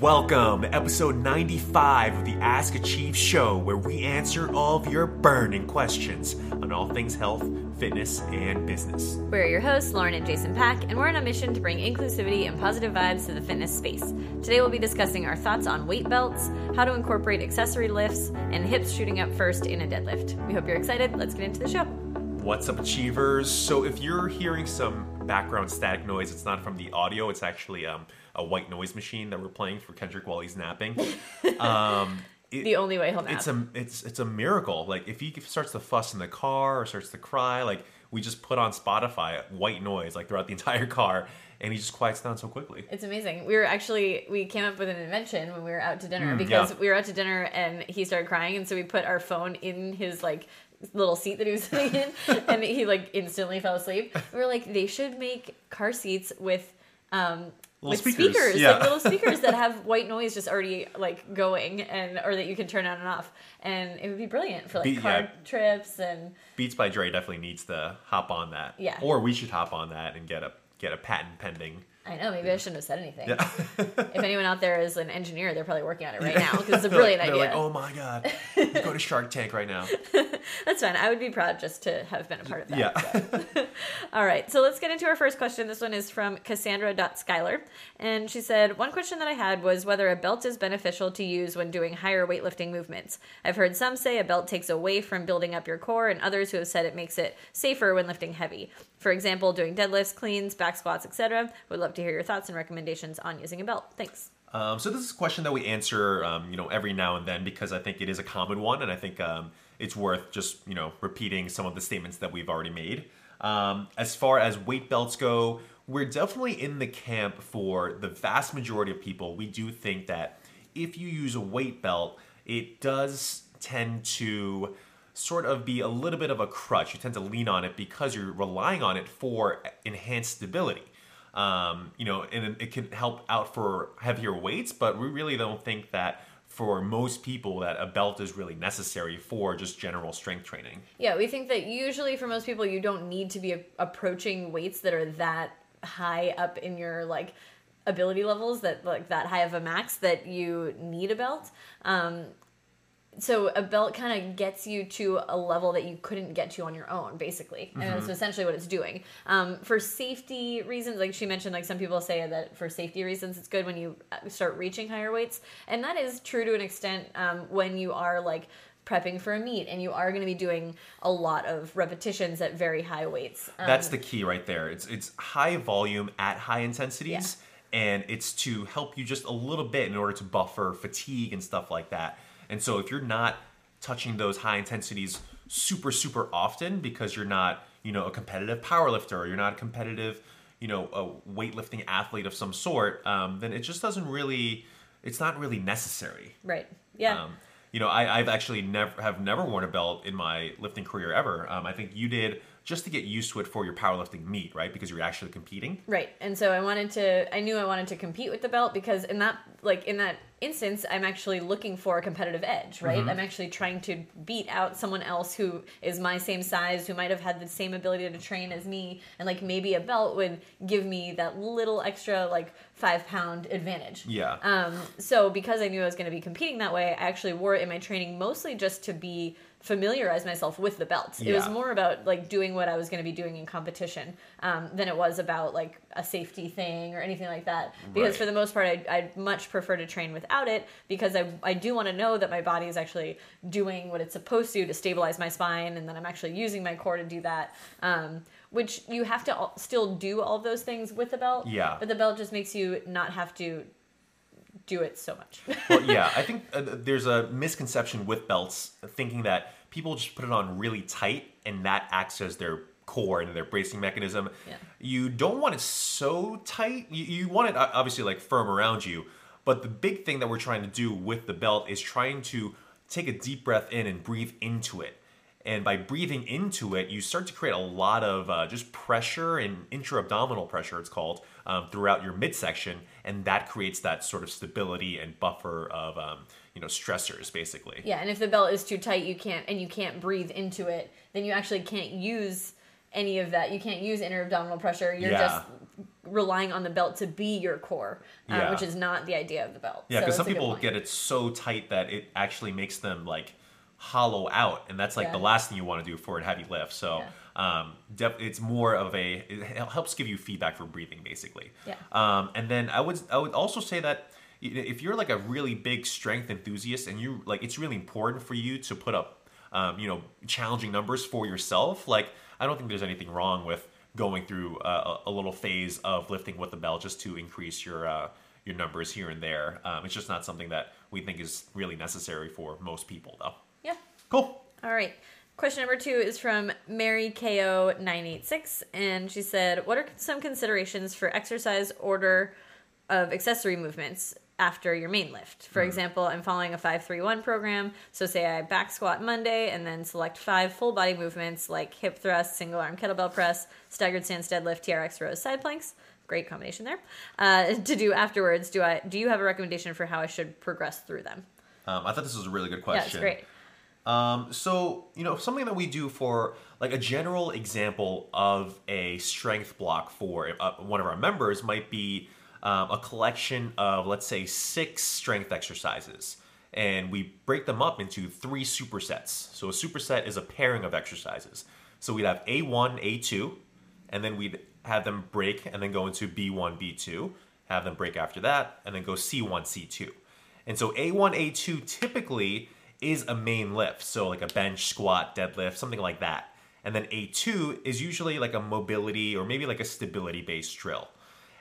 Welcome, to episode 95 of the Ask Achieve show, where we answer all of your burning questions on all things health, fitness, and business. We're your hosts, Lauren and Jason Pack, and we're on a mission to bring inclusivity and positive vibes to the fitness space. Today, we'll be discussing our thoughts on weight belts, how to incorporate accessory lifts, and hips shooting up first in a deadlift. We hope you're excited. Let's get into the show. What's up, Achievers? So, if you're hearing some background static noise, it's not from the audio, it's actually um, a white noise machine that we're playing for Kendrick while he's napping. Um, it- The only way he'll nap. it's a it's it's a miracle. Like if he starts to fuss in the car or starts to cry, like we just put on Spotify white noise like throughout the entire car, and he just quiets down so quickly. It's amazing. We were actually we came up with an invention when we were out to dinner because Mm, yeah. we were out to dinner and he started crying and so we put our phone in his like little seat that he was sitting in and he like instantly fell asleep. We were like they should make car seats with um Little with speakers, speakers, yeah. like little speakers that have white noise just already like going and or that you can turn on and off and it would be brilliant for like Be- car yeah. trips and Beats by Dre definitely needs to hop on that. Yeah. Or we should hop on that and get a get a patent pending. I know maybe I shouldn't have said anything. Yeah. if anyone out there is an engineer, they're probably working on it right now because it's a They're brilliant idea. Like, oh my god, go to Shark Tank right now. That's fine. I would be proud just to have been a part of that. Yeah. All right, so let's get into our first question. This one is from Cassandra.Skyler. And she said, One question that I had was whether a belt is beneficial to use when doing higher weightlifting movements. I've heard some say a belt takes away from building up your core, and others who have said it makes it safer when lifting heavy. For example, doing deadlifts, cleans, back squats, etc. Would love to hear your thoughts and recommendations on using a belt. Thanks. Um, so this is a question that we answer, um, you know, every now and then because I think it is a common one, and I think um, it's worth just you know repeating some of the statements that we've already made. Um, as far as weight belts go, we're definitely in the camp for the vast majority of people. We do think that if you use a weight belt, it does tend to sort of be a little bit of a crutch. You tend to lean on it because you're relying on it for enhanced stability um, you know, and it can help out for heavier weights, but we really don't think that for most people that a belt is really necessary for just general strength training. Yeah, we think that usually for most people, you don't need to be approaching weights that are that high up in your like ability levels that like that high of a max that you need a belt. Um, so a belt kind of gets you to a level that you couldn't get to on your own basically. And that's essentially what it's doing. Um, for safety reasons like she mentioned like some people say that for safety reasons it's good when you uh, start reaching higher weights. And that is true to an extent um, when you are like prepping for a meet and you are going to be doing a lot of repetitions at very high weights. Um, That's the key right there. It's it's high volume at high intensities, and it's to help you just a little bit in order to buffer fatigue and stuff like that. And so if you're not touching those high intensities super super often because you're not you know a competitive power lifter or you're not a competitive you know a weightlifting athlete of some sort, um, then it just doesn't really it's not really necessary. right yeah Um, you know, I, I've actually never have never worn a belt in my lifting career ever. Um, I think you did just to get used to it for your powerlifting meet, right? Because you're actually competing. Right. And so I wanted to I knew I wanted to compete with the belt because in that like in that instance I'm actually looking for a competitive edge, right? I'm actually trying to beat out someone else who is my same size, who might have had the same ability to train as me and like maybe a belt would give me that little extra like 5 pound advantage. Yeah. Um, so because I knew I was going to be competing that way, I actually wore it in my training mostly just to be familiarize myself with the belt. It was more about like doing what I was going to be doing in competition um, than it was about like a safety thing or anything like that. Because Right. for the most part, I'd, I'd much prefer to train without it because I, I do want to know that my body is actually doing what it's supposed to to stabilize my spine and that I'm actually using my core to do that. Um, which you have to still do all those things with the belt. Yeah. But the belt just makes you not have to do it so much. well, yeah, I think uh, there's a misconception with belts, thinking that people just put it on really tight and that acts as their core and their bracing mechanism. Yeah. You don't want it so tight. You, you want it obviously like firm around you, but the big thing that we're trying to do with the belt is trying to take a deep breath in and breathe into it. And by breathing into it, you start to create a lot of uh, just pressure and intra-abdominal pressure, it's called, um, throughout your midsection, and that creates that sort of stability and buffer of um, you know stressors, basically. Yeah, and if the belt is too tight, you can't and you can't breathe into it, then you actually can't use any of that. You can't use inner abdominal pressure. You're Yeah. just relying on the belt to be your core, uh, Yeah. which is not the idea of the belt. Yeah, because that's some people get it so tight that it actually makes them like hollow out, and that's like Yeah. the last thing you want to do for a heavy lift. So, um, def- it's more of a it helps give you feedback for breathing, basically. Yeah. Um, and then I would I would also say that if you're like a really big strength enthusiast, and you like it's really important for you to put up, um, you know, challenging numbers for yourself. Like I don't think there's anything wrong with going through a, a little phase of lifting with the bell just to increase your uh, your numbers here and there. Um, it's just not something that we think is really necessary for most people, though. Cool. All right. Question number two is from Mary KO nine eight six, and she said, "What are some considerations for exercise order of accessory movements after your main lift? For example, I'm following a five three one program, so say I back squat Monday and then select five full body movements like hip thrust, single arm kettlebell press, staggered stance deadlift, TRX rows, side planks." Great combination there. Uh, to do afterwards, do I do you have a recommendation for how I should progress through them? Um, I thought this was a really good question. Yeah, it's great. Um, so you know something that we do for like a general example of a strength block for uh, one of our members might be um, a collection of let's say six strength exercises, and we break them up into three supersets. So a superset is a pairing of exercises. So we'd have A one, A two, and then we'd have them break and then go into B1, B2, have them break after that, and then go C1, C2. And so A1, A2 typically is a main lift, so like a bench, squat, deadlift, something like that. And then A2 is usually like a mobility or maybe like a stability based drill.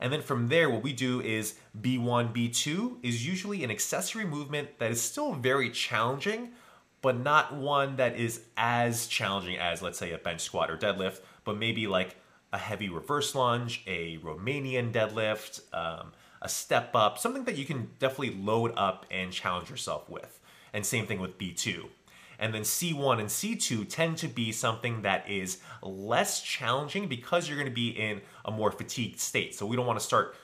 And then from there, what we do is B1, B2 is usually an accessory movement that is still very challenging, but not one that is as challenging as, let's say, a bench squat or deadlift, but maybe like a heavy reverse lunge, a Romanian deadlift, um, a step up, something that you can definitely load up and challenge yourself with. And same thing with B2. And then C1 and C2 tend to be something that is less challenging because you're going to be in a more fatigued state. So we don't want to start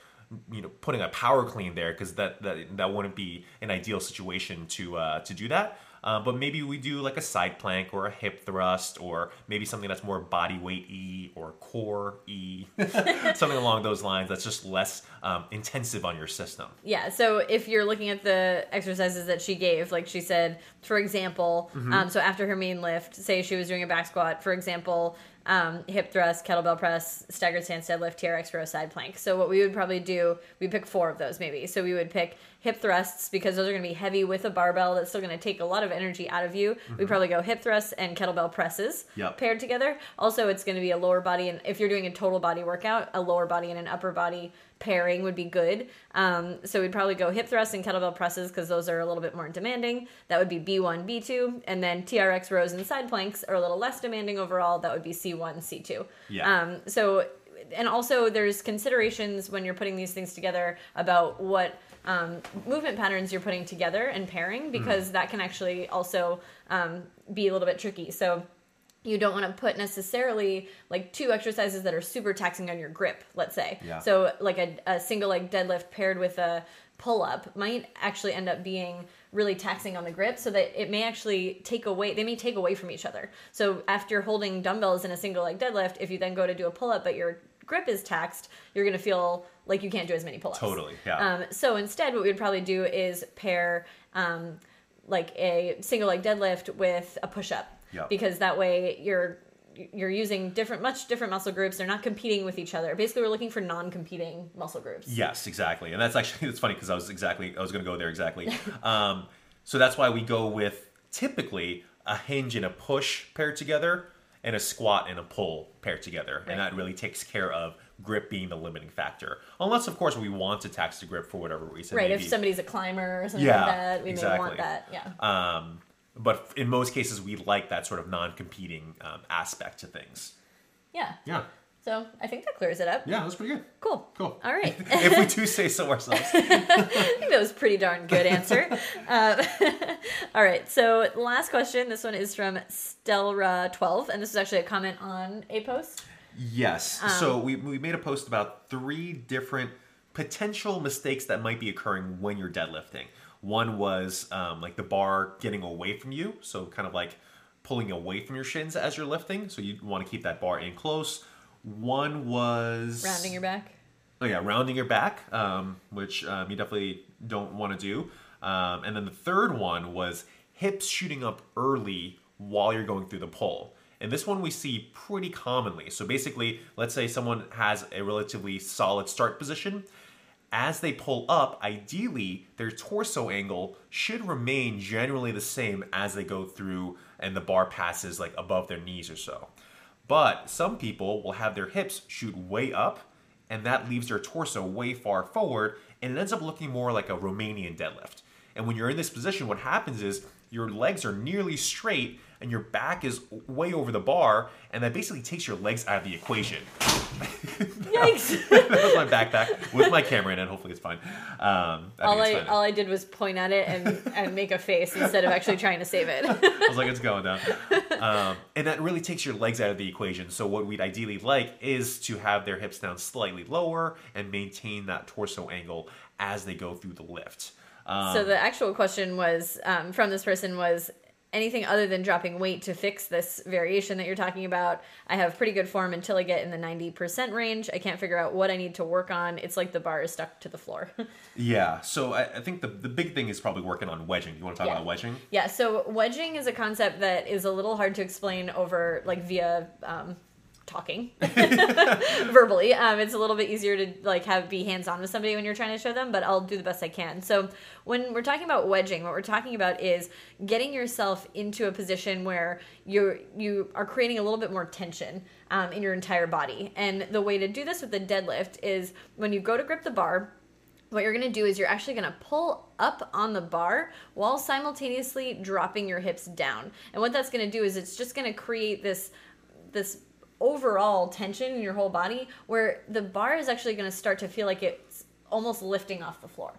you know putting a power clean there because that, that that wouldn't be an ideal situation to uh, to do that. Uh, but maybe we do like a side plank or a hip thrust or maybe something that's more body weight E or core E, something along those lines that's just less um, intensive on your system. Yeah, so if you're looking at the exercises that she gave, like she said, for example, Mm-hmm. um, so after her main lift, say she was doing a back squat, for example, um, hip thrust, kettlebell press, staggered stance deadlift, TRX row, side plank. So what we would probably do, we pick four of those maybe. So we would pick hip thrusts because those are going to be heavy with a barbell that's still going to take a lot of energy out of you. We probably go hip thrusts and kettlebell presses Mm-hmm. Yep. paired together. Also, it's going to be a lower body, and if you're doing a total body workout, a lower body and an upper body pairing would be good. Um, so we'd probably go hip thrusts and kettlebell presses because those are a little bit more demanding. That would be B1, B2, and then TRX rows and side planks are a little less demanding overall. That would be C1, C2. Yeah. Um, so, and also there's considerations when you're putting these things together about what um, movement patterns you're putting together and pairing because that can actually also um, be a little bit tricky. So you don't want to put necessarily like two exercises that are super taxing on your grip, let's say. Yeah. So like a, a single leg deadlift paired with a pull up might actually end up being really taxing on the grip so that it may actually take away they may take away from each other. So after holding dumbbells in a single leg deadlift, if you then go to do a pull up but your grip is taxed, you're going to feel like you can't do as many pull ups. Totally, yeah. Um, so instead, what we would probably do is pair um, like a single leg deadlift with a push up Yep. because that way you're you're using different much different muscle groups they're not competing with each other basically we're looking for non-competing muscle groups Yes, exactly. And that's actually it's funny because I was exactly I was going to go there exactly. um, so that's why we go with typically a hinge and a push paired together and a squat and a pull paired together. And that really takes care of grip being the limiting factor. Unless of course we want to tax the grip for whatever reason. right maybe. if somebody's a climber or something Yeah, like that we may want that yeah um, but in most cases we like that sort of non-competing um, aspect to things. yeah Yeah. so i think that clears it up Yeah, that's pretty good. cool Cool. all right if we do say so ourselves. I think that was a pretty darn good answer. um, all right, so last question. This one is from Stelra12, and this is actually a comment on a post. Yes. Um, so we, we made a post about three different potential mistakes that might be occurring when you're deadlifting. One was um, like the bar getting away from you, so kind of like pulling away from your shins as you're lifting. So you want to keep that bar in close. One was Rounding your back. Oh yeah, rounding your back, um, which um, you definitely don't want to do. Um, and then the third one was hips shooting up early while you're going through the pull. And this one we see pretty commonly. So basically, let's say someone has a relatively solid start position. As they pull up, ideally, their torso angle should remain generally the same as they go through and the bar passes like above their knees or so. But some people will have their hips shoot way up, and that leaves their torso way far forward, and it ends up looking more like a Romanian deadlift. And when you're in this position, what happens is your legs are nearly straight and your back is way over the bar, and that basically takes your legs out of the equation. Yikes! that was my backpack with my camera in it. Hopefully, it's fine. Um, I all I fine. all I did was point at it and, and make a face instead of actually trying to save it. I was like, it's going down. Um, and that really takes your legs out of the equation. So, what we'd ideally like is to have their hips down slightly lower and maintain that torso angle as they go through the lift. Um, so the actual question was um, from this person was anything other than dropping weight to fix this variation that you're talking about. I have pretty good form until I get in the 90% range. I can't figure out what I need to work on. It's like the bar is stuck to the floor. yeah. So, I, I think the, the big thing is probably working on wedging. You want to talk Yeah. about wedging? yeah, so wedging is a concept that is a little hard to explain over like via um, talking verbally. Um, it's a little bit easier to like have be hands on with somebody when you're trying to show them, but I'll do the best I can. So when we're talking about wedging, what we're talking about is getting yourself into a position where you're you are creating a little bit more tension um, in your entire body. And the way to do this with the deadlift is when you go to grip the bar, what you're going to do is you're actually going to pull up on the bar while simultaneously dropping your hips down. And what that's going to do is it's just going to create this this overall tension in your whole body where the bar is actually going to start to feel like it's almost lifting off the floor.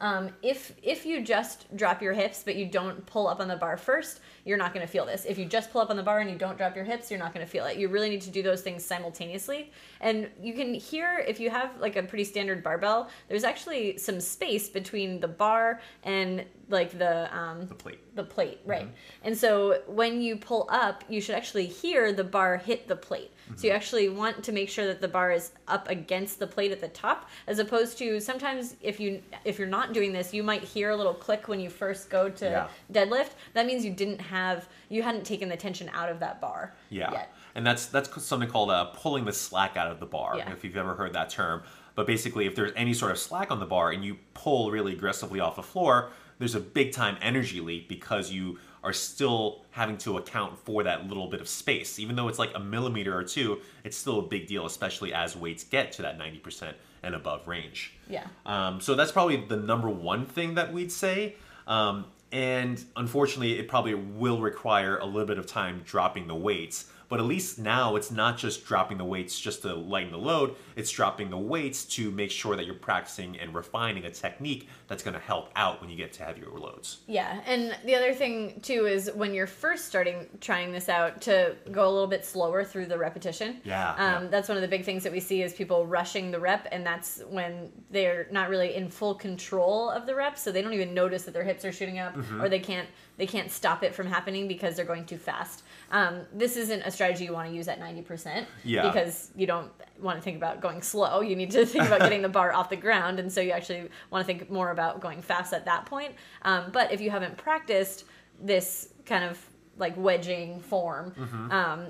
Um, if if you just drop your hips but you don't pull up on the bar first, you're not going to feel this. If you just pull up on the bar and you don't drop your hips, you're not going to feel it. You really need to do those things simultaneously. And you can hear if you have like a pretty standard barbell, there's actually some space between the bar and like the um, The plate. the plate, right? And so when you pull up, you should actually hear the bar hit the plate. So you actually want to make sure that the bar is up against the plate at the top, as opposed to sometimes if you if you're not doing this, you might hear a little click when you first go to Yeah. deadlift. That means you didn't have you hadn't taken the tension out of that bar. Yeah, Yet. and that's that's something called uh, pulling the slack out of the bar. Yeah. If you've ever heard that term, but basically, if there's any sort of slack on the bar and you pull really aggressively off the floor, there's a big time energy leak because you are still having to account for that little bit of space. Even though it's like a millimeter or two, it's still a big deal, especially as weights get to that 90% and above range. Yeah. Um, so that's probably the number one thing that we'd say. Um, and unfortunately, it probably will require a little bit of time dropping the weights. But at least now it's not just dropping the weights just to lighten the load, it's dropping the weights to make sure that you're practicing and refining a technique that's going to help out when you get to heavier loads. Yeah, and the other thing too is when you're first starting trying this out to go a little bit slower through the repetition. Yeah, um, yeah. that's one of the big things that we see is people rushing the rep, and that's when they're not really in full control of the rep, so they don't even notice that their hips are shooting up, Mm-hmm. or they can't they can't stop it from happening because they're going too fast. Um, this isn't a strategy you want to use at ninety percent, Yeah. because you don't want to think about going slow. You need to think about getting the bar off the ground, and so you actually want to think more about going fast at that point. Um, but if you haven't practiced this kind of like wedging form, um,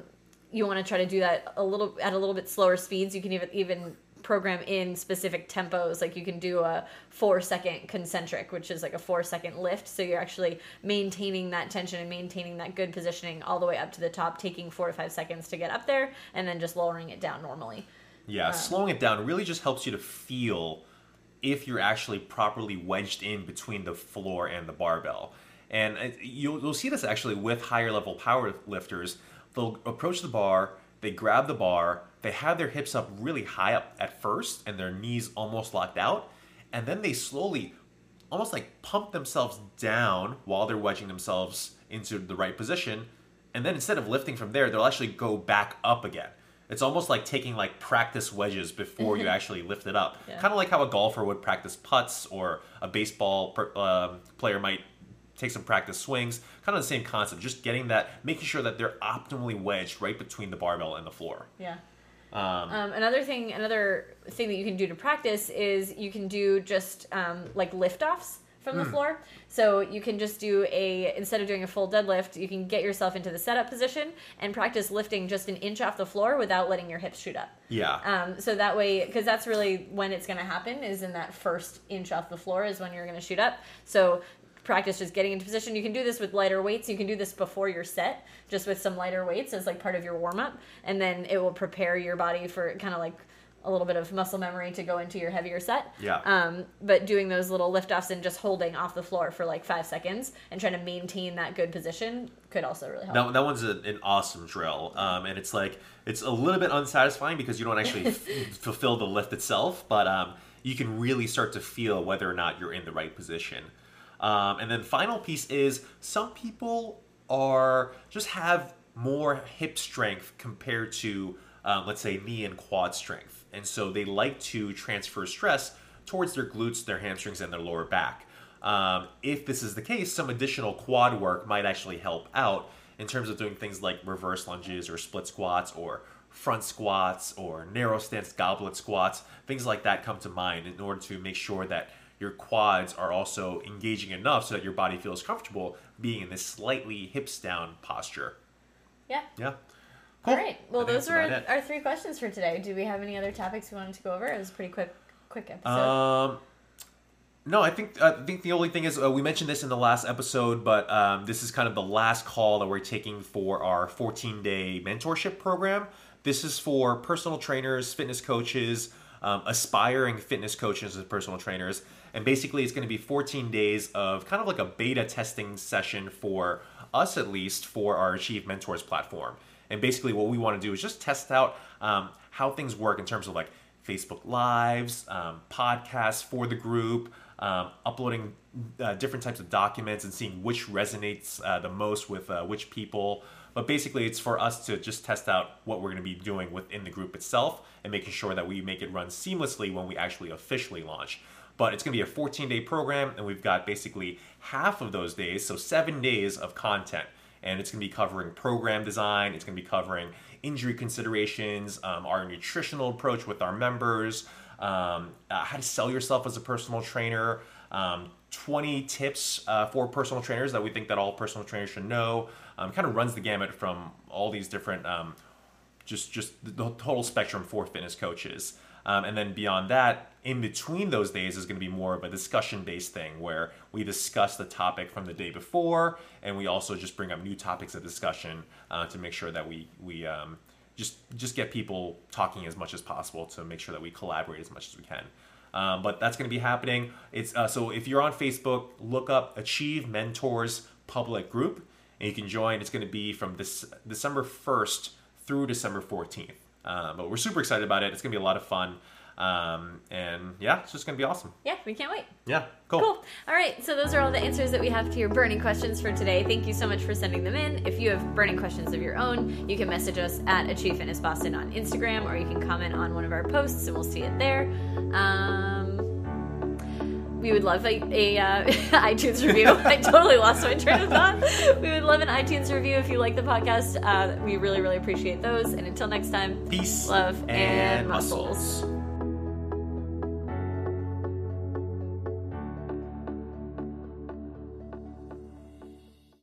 you want to try to do that a little at a little bit slower speeds. You can even even program in specific tempos. Like you can do a four second concentric, which is like a four second lift. So you're actually maintaining that tension and maintaining that good positioning all the way up to the top, taking four to five seconds to get up there, and then just lowering it down normally. Yeah, slowing it down really just helps you to feel if you're actually properly wedged in between the floor and the barbell. And uh, you'll, you'll see this actually with higher level power lifters. They'll approach the bar, they grab the bar, they have their hips up really high up at first and their knees almost locked out, and then they slowly almost like pump themselves down while they're wedging themselves into the right position. And then instead of lifting from there, they'll actually go back up again. It's almost like taking like practice wedges before you actually lift it up. Yeah. Kind of like how a golfer would practice putts or a baseball per, um, player might take some practice swings. Kind of the same concept, just getting that, making sure that they're optimally wedged right between the barbell and the floor. Yeah. Um, Um, another thing, another thing that you can do to practice is you can do just um, like lift offs from the floor. So you can just do a instead of doing a full deadlift, you can get yourself into the setup position and practice lifting just an inch off the floor without letting your hips shoot up. yeah. Um, so that way, because that's really when it's going to happen is in that first inch off the floor is when you're going to shoot up. So practice just getting into position. You can do this with lighter weights. You can do this before your set, just with some lighter weights as like part of your warm up, and then it will prepare your body for kind of like a little bit of muscle memory to go into your heavier set. Yeah. Um, but doing those little lift offs and just holding off the floor for like five seconds and trying to maintain that good position could also really help. That, that one's a, an awesome drill, um, and it's like it's a little bit unsatisfying because you don't actually f- fulfill the lift itself, but um, you can really start to feel whether or not you're in the right position. Um, and then final piece is some people are just have more hip strength compared to um, let's say knee and quad strength, and so they like to transfer stress towards their glutes, their hamstrings, and their lower back. Um, if this is the case, some additional quad work might actually help out in terms of doing things like reverse lunges or split squats or front squats or narrow stance goblet squats. Things like that come to mind in order to make sure that your quads are also engaging enough so that your body feels comfortable being in this slightly hips down posture. yeah. Yeah. Cool. All right. Well, those were our three questions for today. Do we have any other topics we wanted to go over? It was a pretty quick, quick episode. Um, no, I think I think the only thing is uh, we mentioned this in the last episode, but um, this is kind of the last call that we're taking for our 14 day mentorship program. This is for personal trainers, fitness coaches, um, aspiring fitness coaches and personal trainers, and basically it's going to be 14 days of kind of like a beta testing session for us at least for our Achieve Mentors platform. And basically, what we want to do is just test out um, how things work in terms of like Facebook Lives, um, podcasts for the group, um, uploading uh, different types of documents and seeing which resonates uh, the most with uh, which people. But basically, it's for us to just test out what we're going to be doing within the group itself and making sure that we make it run seamlessly when we actually officially launch. But it's going to be a 14 day program, and we've got basically half of those days, so seven days of content and it's going to be covering program design. It's going to be covering injury considerations, um, our nutritional approach with our members, um, uh, how to sell yourself as a personal trainer, um, 20 tips uh, for personal trainers that we think that all personal trainers should know. Um, kind of runs the gamut from all these different, um, just just the total spectrum for fitness coaches. Um, and then beyond that, in between those days is going to be more of a discussion based thing where we discuss the topic from the day before and we also just bring up new topics of discussion uh, to make sure that we, we um, just, just get people talking as much as possible to make sure that we collaborate as much as we can. Um, but that's going to be happening. It's uh, so if you're on Facebook, look up Achieve Mentors Public Group, and you can join. It's going to be from this December 1st through December 14th. Uh, but we're super excited about it. It's going to be a lot of fun. Um, and yeah, it's just going to be awesome. yeah, we can't wait. Yeah, cool. Cool. All right. So those are all the answers that we have to your burning questions for today. Thank you so much for sending them in. If you have burning questions of your own, you can message us at Achieve Fitness Boston on Instagram, or you can comment on one of our posts, and we'll see it there. Um, we would love a, a uh, iTunes review. I totally lost my train of thought. We would love an iTunes review if you like the podcast. Uh, we really, really appreciate those. And until next time, Peace love and, and muscles. muscles.